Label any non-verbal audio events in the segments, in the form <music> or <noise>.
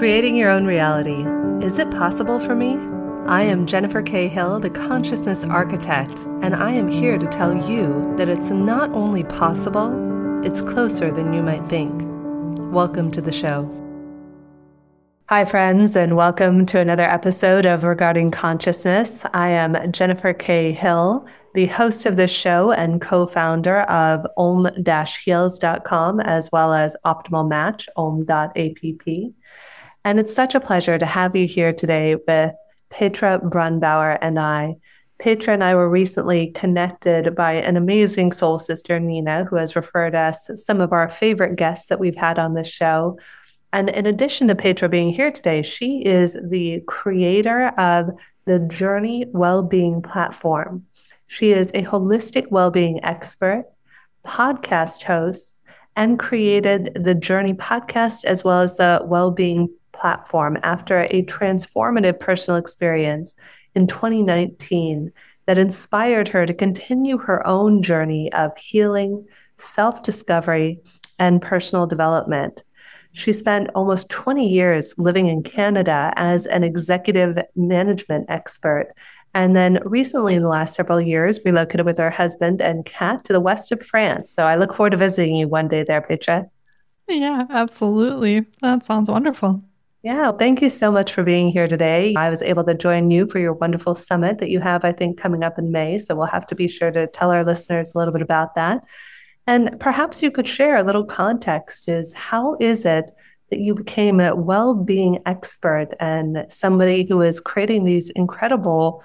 Creating your own reality. Is it possible for me? I am Jennifer K. Hill, the consciousness architect, and I am here to tell you that it's not only possible, it's closer than you might think. Welcome to the show. Hi, friends, and welcome to another episode of Regarding Consciousness. I am Jennifer K. Hill, the host of this show and co founder of om-heals.com, as well as Optimal Match, om.app. And it's such a pleasure to have you here today with Petra Brunnbauer and I. Petra and I were recently connected by an amazing soul sister, Nina, who has referred us some of our favorite guests that we've had on this show. And in addition to Petra being here today, she is the creator of the Jorni Wellbeing Platform. She is a holistic well-being expert, podcast host, and created the Jorni podcast as well as the Wellbeing platform after a transformative personal experience in 2019 that inspired her to continue her own journey of healing, self discovery, and personal development. She spent almost 20 years living in Canada as an executive management expert. And then recently, in the last several years, relocated with her husband and cat to the west of France. So I look forward to visiting you one day there, Petra. Yeah, absolutely. That sounds wonderful. Yeah, thank you so much for being here today. I was able to join you for your wonderful summit that you have, I think, coming up in May. So we'll have to be sure to tell our listeners a little bit about that. And perhaps you could share a little context is how is it that you became a well-being expert and somebody who is creating these incredible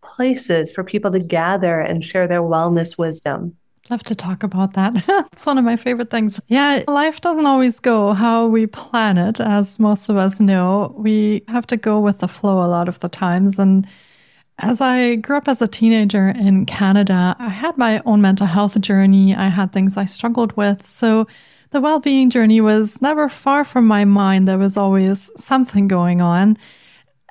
places for people to gather and share their wellness wisdom? Love to talk about that. <laughs> it's one of my favorite things. Yeah, life doesn't always go how we plan it, as most of us know. We have to go with the flow a lot of the times. And as I grew up as a teenager in Canada, I had my own mental health journey. I had things I struggled with. So the well being journey was never far from my mind. There was always something going on.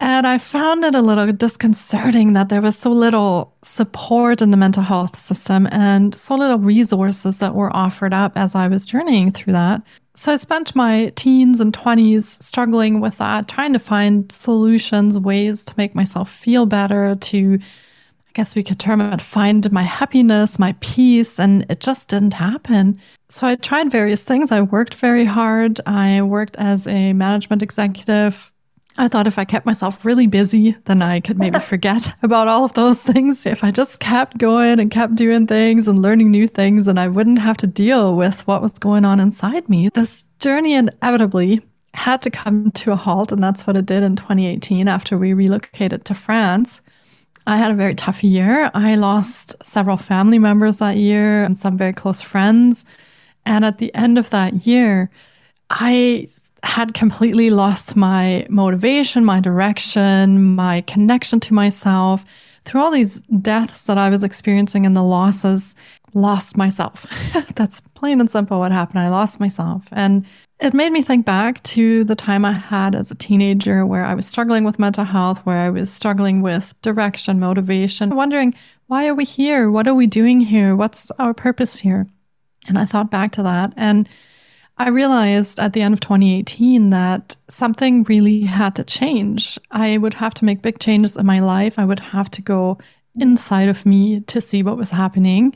And I found it a little disconcerting that there was so little support in the mental health system and so little resources that were offered up as I was journeying through that. So I spent my teens and 20s struggling with that, trying to find solutions, ways to make myself feel better, to, I guess we could term it, find my happiness, my peace, and it just didn't happen. So I tried various things. I worked very hard. I worked as a management executive I thought if I kept myself really busy, then I could maybe <laughs> forget about all of those things. If I just kept going and kept doing things and learning new things, and I wouldn't have to deal with what was going on inside me. This journey inevitably had to come to a halt, and that's what it did in 2018 after we relocated to France. I had a very tough year. I lost several family members that year and some very close friends. And at the end of that year, I had completely lost my motivation, my direction, my connection to myself. Through all these deaths that I was experiencing and the losses, lost myself. <laughs> That's plain and simple what happened. I lost myself. And it made me think back to the time I had as a teenager where I was struggling with mental health, where I was struggling with direction, motivation, wondering, why are we here? What are we doing here? What's our purpose here? And I thought back to that. And I realized at the end of 2018 that something really had to change. I would have to make big changes in my life. I would have to go inside of me to see what was happening.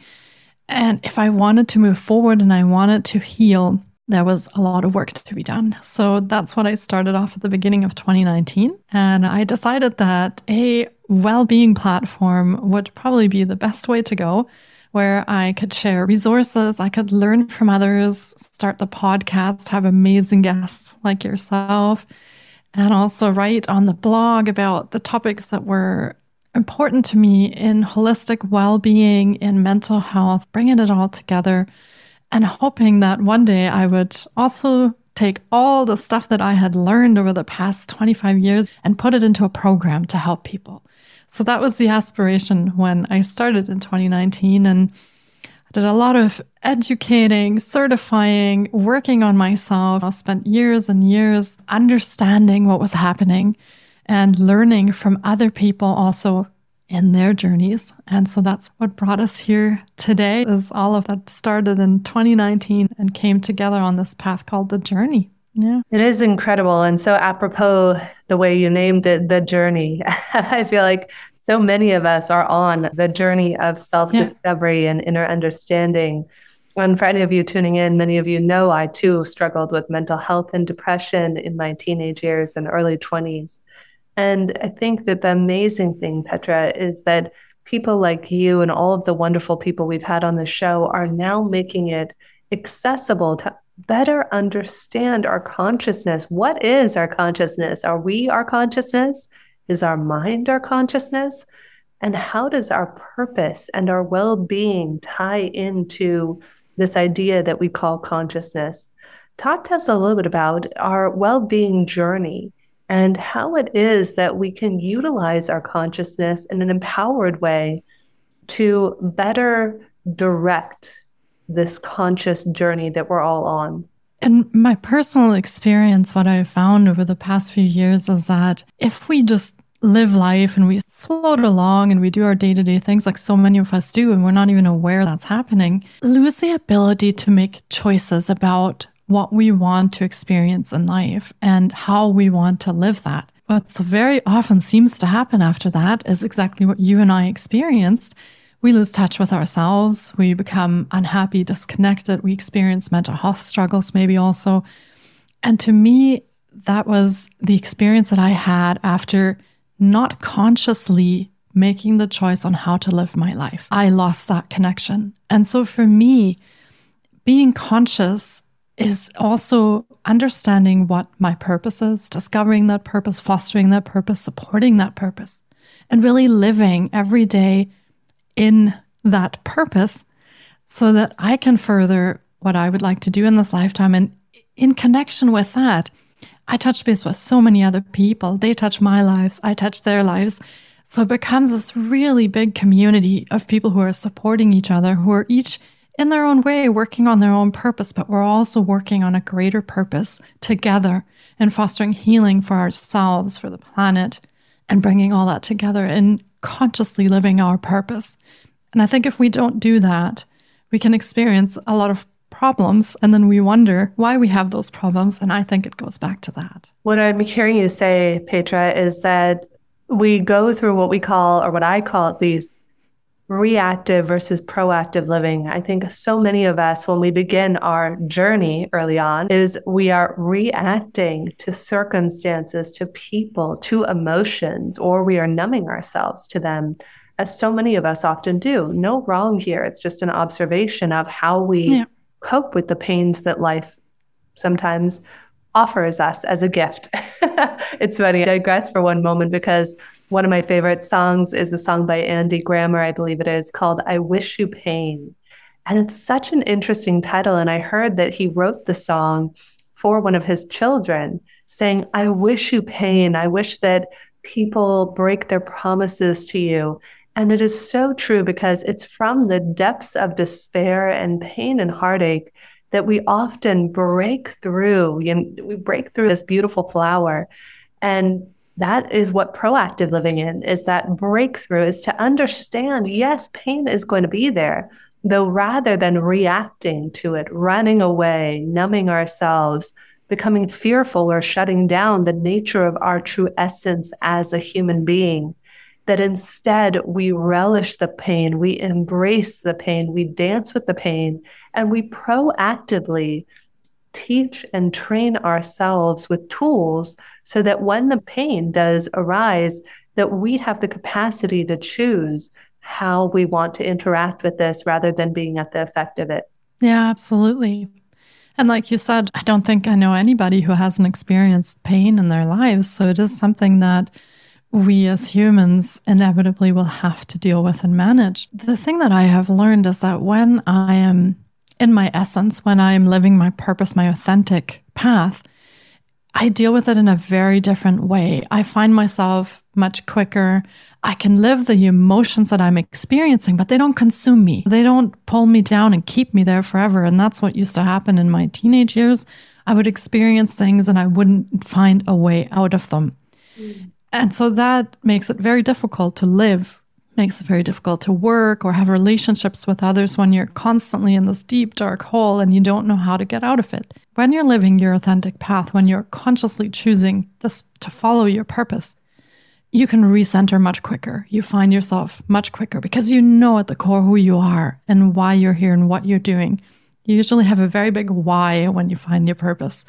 And if I wanted to move forward and I wanted to heal, there was a lot of work to be done. So that's what I started off at the beginning of 2019. And I decided that a well being platform would probably be the best way to go where I could share resources, I could learn from others, start the podcast, have amazing guests like yourself, and also write on the blog about the topics that were important to me in holistic well being, in mental health, bringing it all together, and hoping that one day I would also take all the stuff that I had learned over the past 25 years and put it into a program to help people. So that was the aspiration when I started in 2019. And I did a lot of educating, certifying, working on myself. I spent years and years understanding what was happening and learning from other people also in their journeys. And so that's what brought us here today is all of that started in 2019 and came together on this path called the journey. Yeah. It is incredible. And so, apropos the way you named it, the journey, <laughs> I feel like so many of us are on the journey of self discovery yeah. and inner understanding. And for any of you tuning in, many of you know I too struggled with mental health and depression in my teenage years and early 20s. And I think that the amazing thing, Petra, is that people like you and all of the wonderful people we've had on the show are now making it accessible to better understand our consciousness. What is our consciousness? Are we our consciousness? Is our mind our consciousness? And how does our purpose and our well being tie into this idea that we call consciousness. Talk to us a little bit about our well being journey and how it is that we can utilize our consciousness in an empowered way to better direct this conscious journey that we're all on. In my personal experience, what I found over the past few years is that if we just live life and we float along and we do our day to day things like so many of us do, and we're not even aware that's happening, lose the ability to make choices about what we want to experience in life and how we want to live that. What very often seems to happen after that is exactly what you and I experienced. We lose touch with ourselves. We become unhappy, disconnected. We experience mental health struggles, maybe also. And to me, that was the experience that I had after not consciously making the choice on how to live my life. I lost that connection. And so for me, being conscious is also understanding what my purpose is, discovering that purpose, fostering that purpose, supporting that purpose, and really living every day in that purpose so that I can further what I would like to do in this lifetime. And in connection with that, I touch base with so many other people. They touch my lives, I touch their lives. So it becomes this really big community of people who are supporting each other, who are each in their own way working on their own purpose, but we're also working on a greater purpose together and fostering healing for ourselves, for the planet, and bringing all that together and consciously living our purpose. And I think if we don't do that, we can experience a lot of problems and then we wonder why we have those problems and i think it goes back to that what i'm hearing you say petra is that we go through what we call or what i call at least reactive versus proactive living i think so many of us when we begin our journey early on is we are reacting to circumstances to people to emotions or we are numbing ourselves to them as so many of us often do no wrong here it's just an observation of how we yeah cope with the pains that life sometimes offers us as a gift. <laughs> it's funny. I digress for one moment because one of my favorite songs is a song by Andy Grammer, I believe it is, called I Wish You Pain. And it's such an interesting title. And I heard that he wrote the song for one of his children, saying, I wish you pain. I wish that people break their promises to you. And it is so true because it's from the depths of despair and pain and heartache that we often break through. You know, we break through this beautiful flower. And that is what proactive living in is that breakthrough is to understand, yes, pain is going to be there, though rather than reacting to it, running away, numbing ourselves, becoming fearful or shutting down the nature of our true essence as a human being that instead we relish the pain, we embrace the pain, we dance with the pain, and we proactively teach and train ourselves with tools so that when the pain does arise, that we have the capacity to choose how we want to interact with this rather than being at the effect of it. Yeah, absolutely. And like you said, I don't think I know anybody who hasn't experienced pain in their lives. So it is something that we as humans inevitably will have to deal with and manage. The thing that I have learned is that when I am in my essence, when I am living my purpose, my authentic path, I deal with it in a very different way. I find myself much quicker. I can live the emotions that I'm experiencing, but they don't consume me. They don't pull me down and keep me there forever. And that's what used to happen in my teenage years. I would experience things and I wouldn't find a way out of them. Mm. And so that makes it very difficult to live makes it very difficult to work or have relationships with others when you're constantly in this deep, dark hole and you don't know how to get out of it. When you're living your authentic path, when you're consciously choosing this to follow your purpose, you can recenter much quicker. You find yourself much quicker because you know at the core who you are and why you're here and what you're doing. You usually have a very big why when you find your purpose.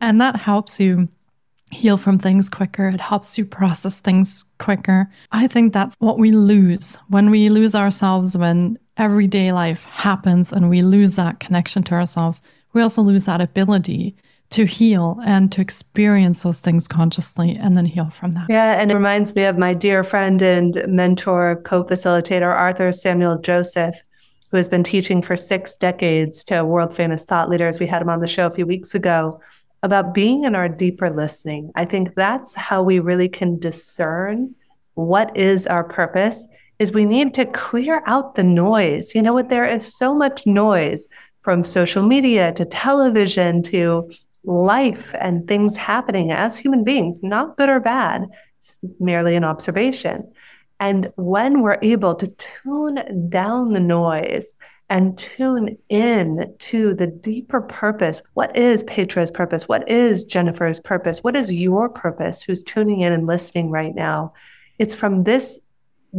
And that helps you heal from things quicker. It helps you process things quicker. I think that's what we lose when we lose ourselves, when everyday life happens and we lose that connection to ourselves. We also lose that ability to heal and to experience those things consciously and then heal from that. Yeah. And it reminds me of my dear friend and mentor, co facilitator, Arthur Samuel Joseph, who has been teaching for six decades to world famous thought leaders. We had him on the show a few weeks ago about being in our deeper listening. I think that's how we really can discern what is our purpose is we need to clear out the noise. You know what there is so much noise from social media to television to life and things happening as human beings, not good or bad, merely an observation. And when we're able to tune down the noise and tune in to the deeper purpose. What is Petra's purpose? What is Jennifer's purpose? What is your purpose who's tuning in and listening right now? It's from this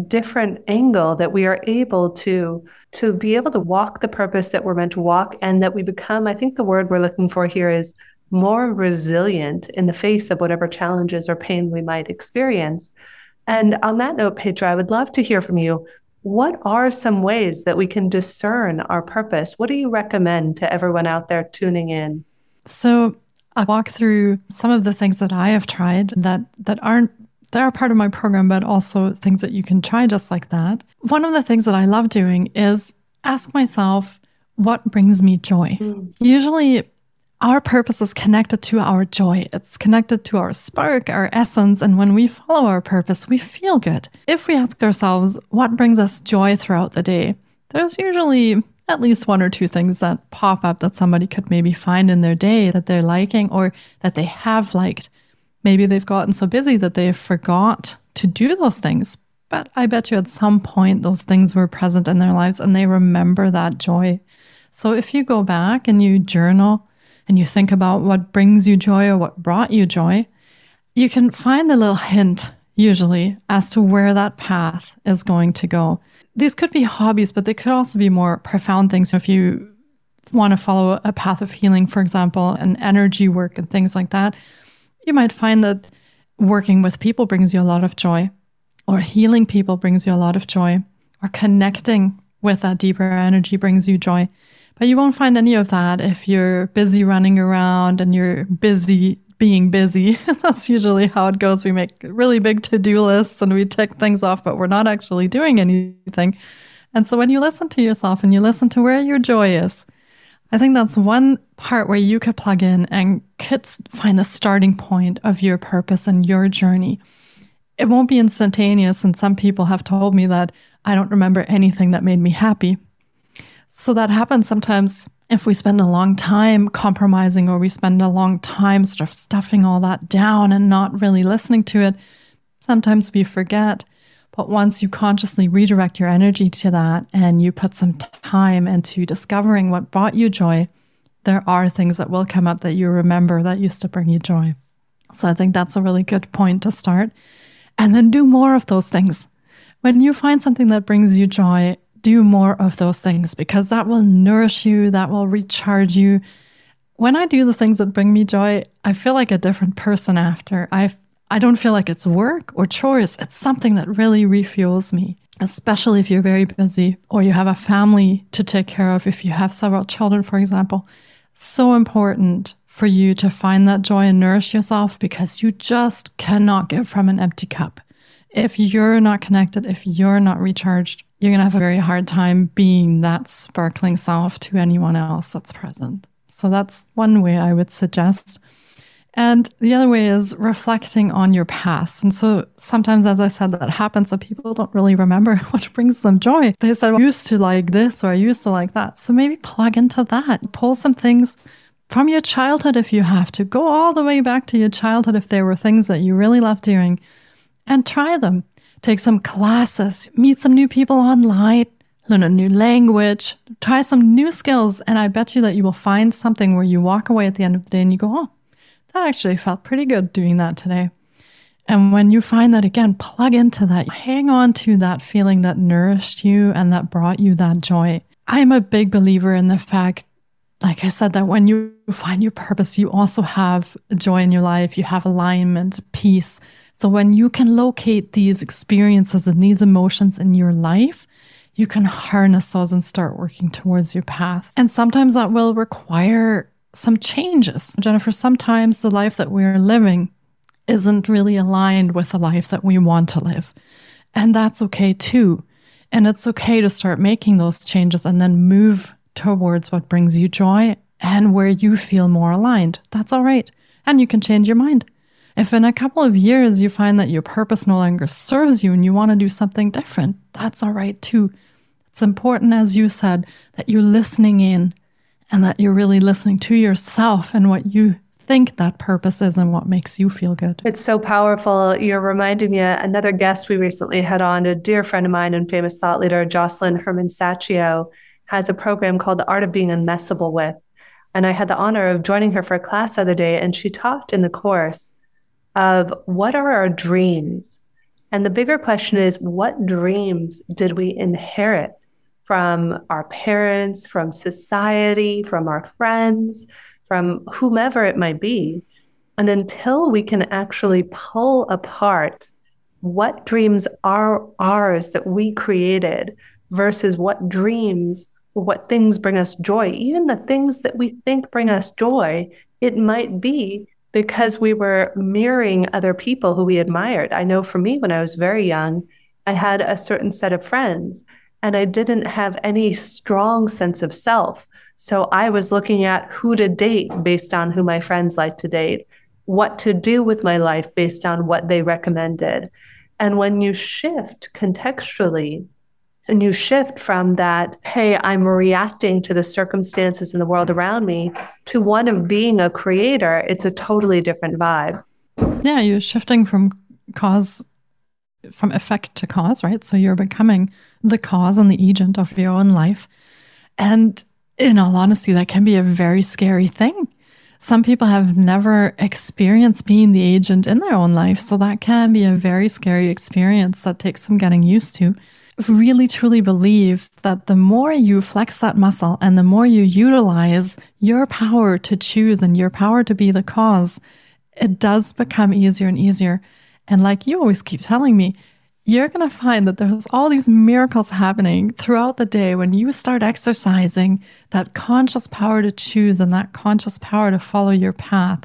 different angle that we are able to to be able to walk the purpose that we're meant to walk and that we become i think the word we're looking for here is more resilient in the face of whatever challenges or pain we might experience and on that note petra i would love to hear from you what are some ways that we can discern our purpose? What do you recommend to everyone out there tuning in? So, I walk through some of the things that I have tried that that aren't they are part of my program, but also things that you can try just like that. One of the things that I love doing is ask myself what brings me joy. Mm. Usually our purpose is connected to our joy. It's connected to our spark, our essence. And when we follow our purpose, we feel good. If we ask ourselves what brings us joy throughout the day, there's usually at least one or two things that pop up that somebody could maybe find in their day that they're liking or that they have liked. Maybe they've gotten so busy that they forgot to do those things. But I bet you at some point those things were present in their lives and they remember that joy. So if you go back and you journal, and you think about what brings you joy or what brought you joy, you can find a little hint usually as to where that path is going to go. These could be hobbies, but they could also be more profound things. If you want to follow a path of healing, for example, and energy work and things like that, you might find that working with people brings you a lot of joy, or healing people brings you a lot of joy, or connecting with that deeper energy brings you joy. But you won't find any of that if you're busy running around and you're busy being busy. <laughs> That's usually how it goes. We make really big to do lists and we tick things off, but we're not actually doing anything. And so when you listen to yourself and you listen to where your joy is, I think that's one part where you could plug in and could find the starting point of your purpose and your journey. It won't be instantaneous. And some people have told me that I don't remember anything that made me happy. So that happens sometimes if we spend a long time compromising or we spend a long time sort of stuffing all that down and not really listening to it. Sometimes we forget. But once you consciously redirect your energy to that and you put some time into discovering what brought you joy, there are things that will come up that you remember that used to bring you joy. So I think that's a really good point to start. And then do more of those things. When you find something that brings you joy, do more of those things because that will nourish you, that will recharge you. When I do the things that bring me joy, I feel like a different person after. I I don't feel like it's work or chores. It's something that really refuels me, especially if you're very busy or you have a family to take care of, if you have several children, for example. So important for you to find that joy and nourish yourself because you just cannot get from an empty cup. If you're not connected, if you're not recharged, you're going to have a very hard time being that sparkling self to anyone else that's present. So that's one way I would suggest. And the other way is reflecting on your past. And so sometimes, as I said, that happens that people don't really remember <laughs> what brings them joy. They said, I used to like this or I used to like that. So maybe plug into that, pull some things from your childhood if you have to. Go all the way back to your childhood if there were things that you really loved doing and try them take some classes, meet some new people online, learn a new language, try some new skills. And I bet you that you will find something where you walk away at the end of the day and you go, oh, that actually felt pretty good doing that today. And when you find that again, plug into that, hang on to that feeling that nourished you and that brought you that joy. I'm a big believer in the fact, like I said, that when you find your purpose, you also have joy in your life, you have alignment, peace. So when you can locate these experiences and these emotions in your life, you can harness those and start working towards your path. And sometimes that will require some changes. Jennifer, sometimes the life that we're living isn't really aligned with the life that we want to live. And that's okay too. And it's okay to start making those changes and then move towards what brings you joy and where you feel more aligned. That's all right. And you can change your mind. If in a couple of years you find that your purpose no longer serves you and you want to do something different, that's all right too. It's important, as you said, that you're listening in and that you're really listening to yourself and what you think that purpose is and what makes you feel good. It's so powerful. You're reminding me another guest we recently had on, a dear friend of mine and famous thought leader, Josselyne Herman-Saccio, has a program called The Art of Being Unmessable With. And I had the honor of joining her for a class the other day, and she talked in the course of what are our dreams? And the bigger question is, what dreams did we inherit from our parents, from society, from our friends, from whomever it might be? And until we can actually pull apart what dreams are ours that we created versus what dreams, what things bring us joy, even the things that we think bring us joy, it might be because we were mirroring other people who we admired. I know for me, when I was very young, I had a certain set of friends and I didn't have any strong sense of self. So I was looking at who to date based on who my friends like to date, what to do with my life based on what they recommended. And when you shift contextually and you shift from that, hey, I'm reacting to the circumstances in the world around me, to one of being a creator, it's a totally different vibe. Yeah, you're shifting from cause, from effect to cause, right? So you're becoming the cause and the agent of your own life. And in all honesty, that can be a very scary thing. Some people have never experienced being the agent in their own life. So that can be a very scary experience that takes some getting used to really truly believe that the more you flex that muscle and the more you utilize your power to choose and your power to be the cause, it does become easier and easier. And like you always keep telling me, you're going to find that there's all these miracles happening throughout the day when you start exercising that conscious power to choose and that conscious power to follow your path.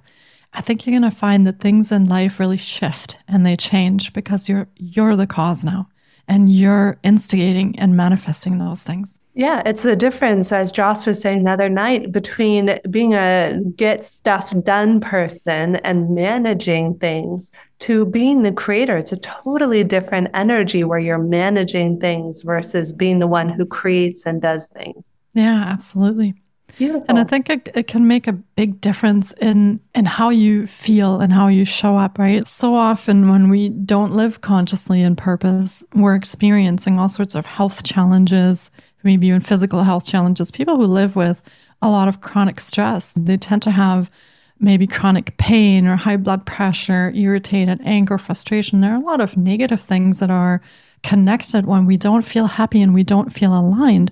I think you're going to find that things in life really shift and they change because you're you're the cause now and you're instigating and manifesting those things. Yeah, it's the difference, as Joss was saying the other night, between being a get stuff done person and managing things to being the creator. It's a totally different energy where you're managing things versus being the one who creates and does things. Yeah, absolutely. Beautiful. And I think it, it can make a big difference in in how you feel and how you show up, right? So often when we don't live consciously in purpose, we're experiencing all sorts of health challenges, maybe even physical health challenges. People who live with a lot of chronic stress, they tend to have maybe chronic pain or high blood pressure, irritated anger, frustration. There are a lot of negative things that are connected when we don't feel happy and we don't feel aligned.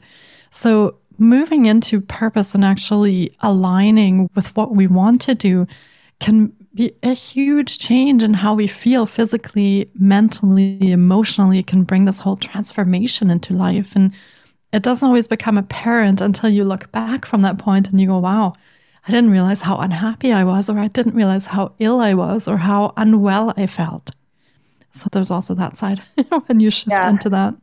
So moving into purpose and actually aligning with what we want to do can be a huge change in how we feel physically, mentally, emotionally. It can bring this whole transformation into life. And it doesn't always become apparent until you look back from that point and you go, wow, I didn't realize how unhappy I was, or I didn't realize how ill I was, or how unwell I felt. So there's also that side <laughs> when you shift yeah. into that.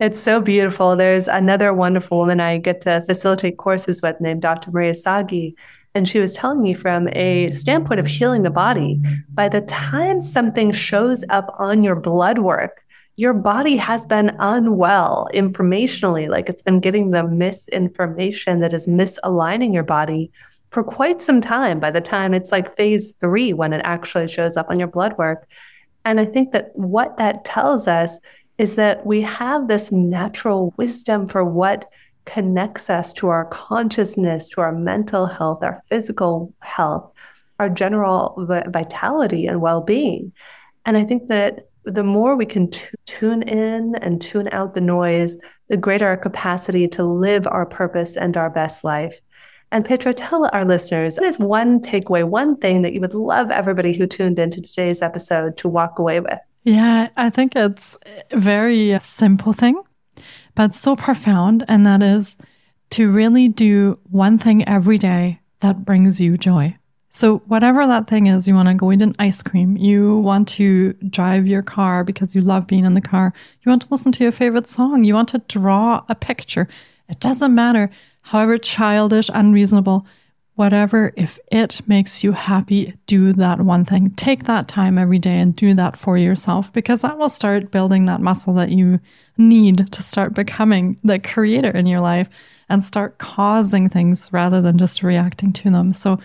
It's so beautiful. There's another wonderful woman I get to facilitate courses with named Dr. Maria Sagi. And she was telling me from a standpoint of healing the body, by the time something shows up on your blood work, your body has been unwell informationally, like it's been getting the misinformation that is misaligning your body for quite some time. By the time it's like phase three, when it actually shows up on your blood work. And I think that what that tells us is that we have this natural wisdom for what connects us to our consciousness, to our mental health, our physical health, our general vitality and well being. And I think that the more we can t- tune in and tune out the noise, the greater our capacity to live our purpose and our best life. And Petra, tell our listeners what is one takeaway, one thing that you would love everybody who tuned into today's episode to walk away with? Yeah, I think it's a very simple thing, but so profound. And that is to really do one thing every day that brings you joy. So, whatever that thing is, you want to go eat an ice cream, you want to drive your car because you love being in the car, you want to listen to your favorite song, you want to draw a picture. It doesn't matter, however childish, unreasonable, whatever, if it makes you happy, do that one thing. Take that time every day and do that for yourself because that will start building that muscle that you need to start becoming the creator in your life and start causing things rather than just reacting to them. So,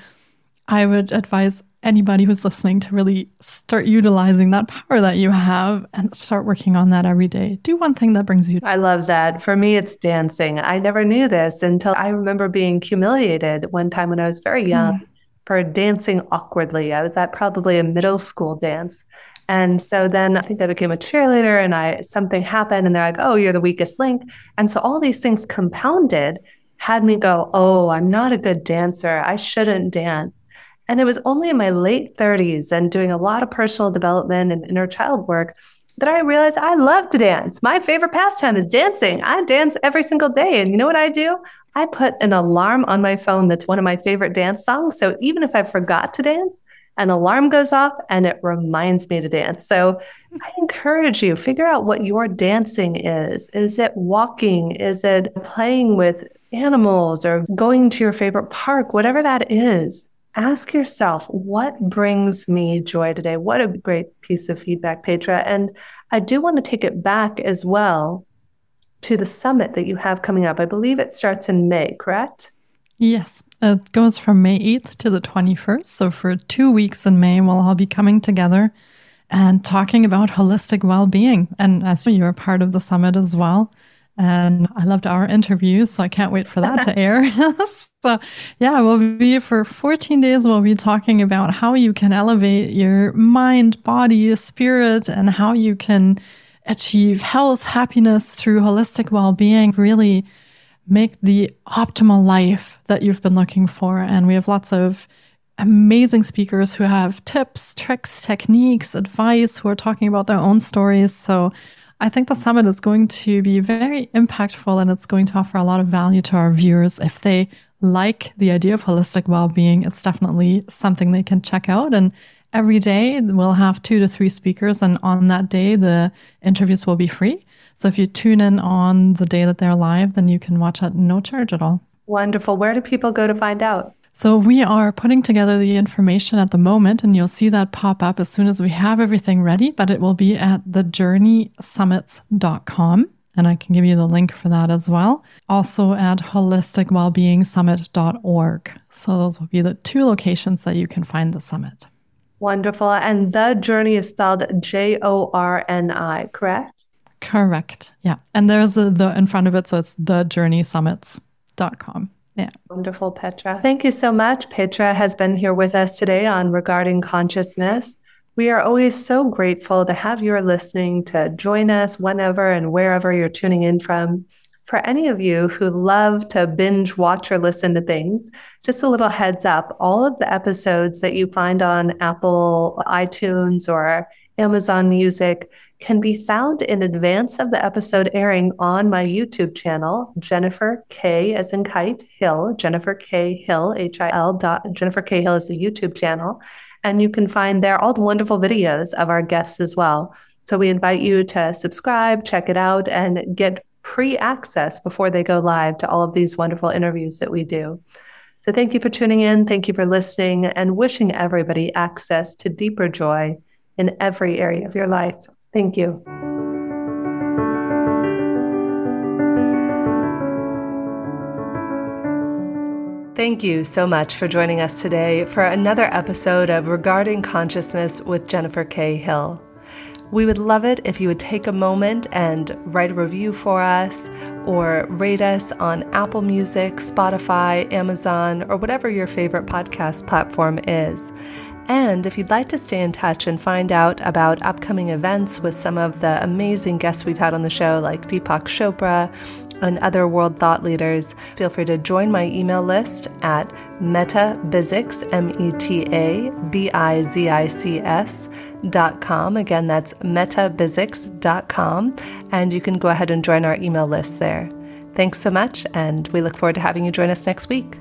I would advise anybody who's listening to really start utilizing that power that you have and start working on that every day. Do one thing that brings you. I love that. For me, it's dancing. I never knew this until I remember being humiliated one time when I was very young mm. for dancing awkwardly. I was at probably a middle school dance. And so then I think I became a cheerleader and I something happened and they're like, "Oh, you're the weakest link." And so all these things compounded had me go, "Oh, I'm not a good dancer. I shouldn't dance." And it was only in my late 30s and doing a lot of personal development and inner child work that I realized I love to dance. My favorite pastime is dancing. I dance every single day. And you know what I do? I put an alarm on my phone that's one of my favorite dance songs. So even if I forgot to dance, an alarm goes off and it reminds me to dance. So I encourage you figure out what your dancing is. Is it walking? Is it playing with animals or going to your favorite park? Whatever that is, ask yourself, what brings me joy today? What a great piece of feedback, Petra. And I do want to take it back as well to the summit that you have coming up. I believe it starts in May, correct? Yes, it goes from May 8th to the 21st. So for two weeks in May, we'll all be coming together and talking about holistic well being. And as you're a part of the summit as well, and I loved our interview, so I can't wait for that to air. <laughs> so, yeah, we'll be for 14 days. We'll be talking about how you can elevate your mind, body, spirit, and how you can achieve health, happiness through holistic well being, really make the optimal life that you've been looking for. And we have lots of amazing speakers who have tips, tricks, techniques, advice, who are talking about their own stories. So, I think the summit is going to be very impactful and it's going to offer a lot of value to our viewers. If they like the idea of holistic well being, it's definitely something they can check out. And every day we'll have two to three speakers, and on that day, the interviews will be free. So if you tune in on the day that they're live, then you can watch at no charge at all. Wonderful. Where do people go to find out? So we are putting together the information at the moment, and you'll see that pop up as soon as we have everything ready, but it will be at thejornisummits.com. And I can give you the link for that as well. Also at holisticwellbeingsummit.org. So those will be the two locations that you can find the summit. Wonderful. And the Jorni is spelled J O R N I, correct? Correct. Yeah. And there's a the in front of it. So it's thejornisummits.com. Yeah. Wonderful, Petra. Thank you so much. Petra has been here with us today on Regarding Consciousness. We are always so grateful to have your listening, to join us whenever and wherever you're tuning in from. For any of you who love to binge watch or listen to things, just a little heads up all of the episodes that you find on Apple, iTunes, or Amazon Music can be found in advance of the episode airing on my YouTube channel, Jennifer K as in kite Hill, Jennifer K Hill, H I L dot Jennifer K Hill is the YouTube channel. And you can find there all the wonderful videos of our guests as well. So we invite you to subscribe, check it out, and get pre access before they go live to all of these wonderful interviews that we do. So thank you for tuning in. Thank you for listening and wishing everybody access to deeper joy in every area of your life. Thank you. Thank you so much for joining us today for another episode of Regarding Consciousness with Jennifer K. Hill. We would love it if you would take a moment and write a review for us or rate us on Apple Music, Spotify, Amazon, or whatever your favorite podcast platform is. And if you'd like to stay in touch and find out about upcoming events with some of the amazing guests we've had on the show, like Deepak Chopra and other world thought leaders, feel free to join my email list at metabizics, M-E-T-A-B-I-Z-I-C-S dot com. Again, that's metabizics.com. And you can go ahead and join our email list there. Thanks so much, and we look forward to having you join us next week.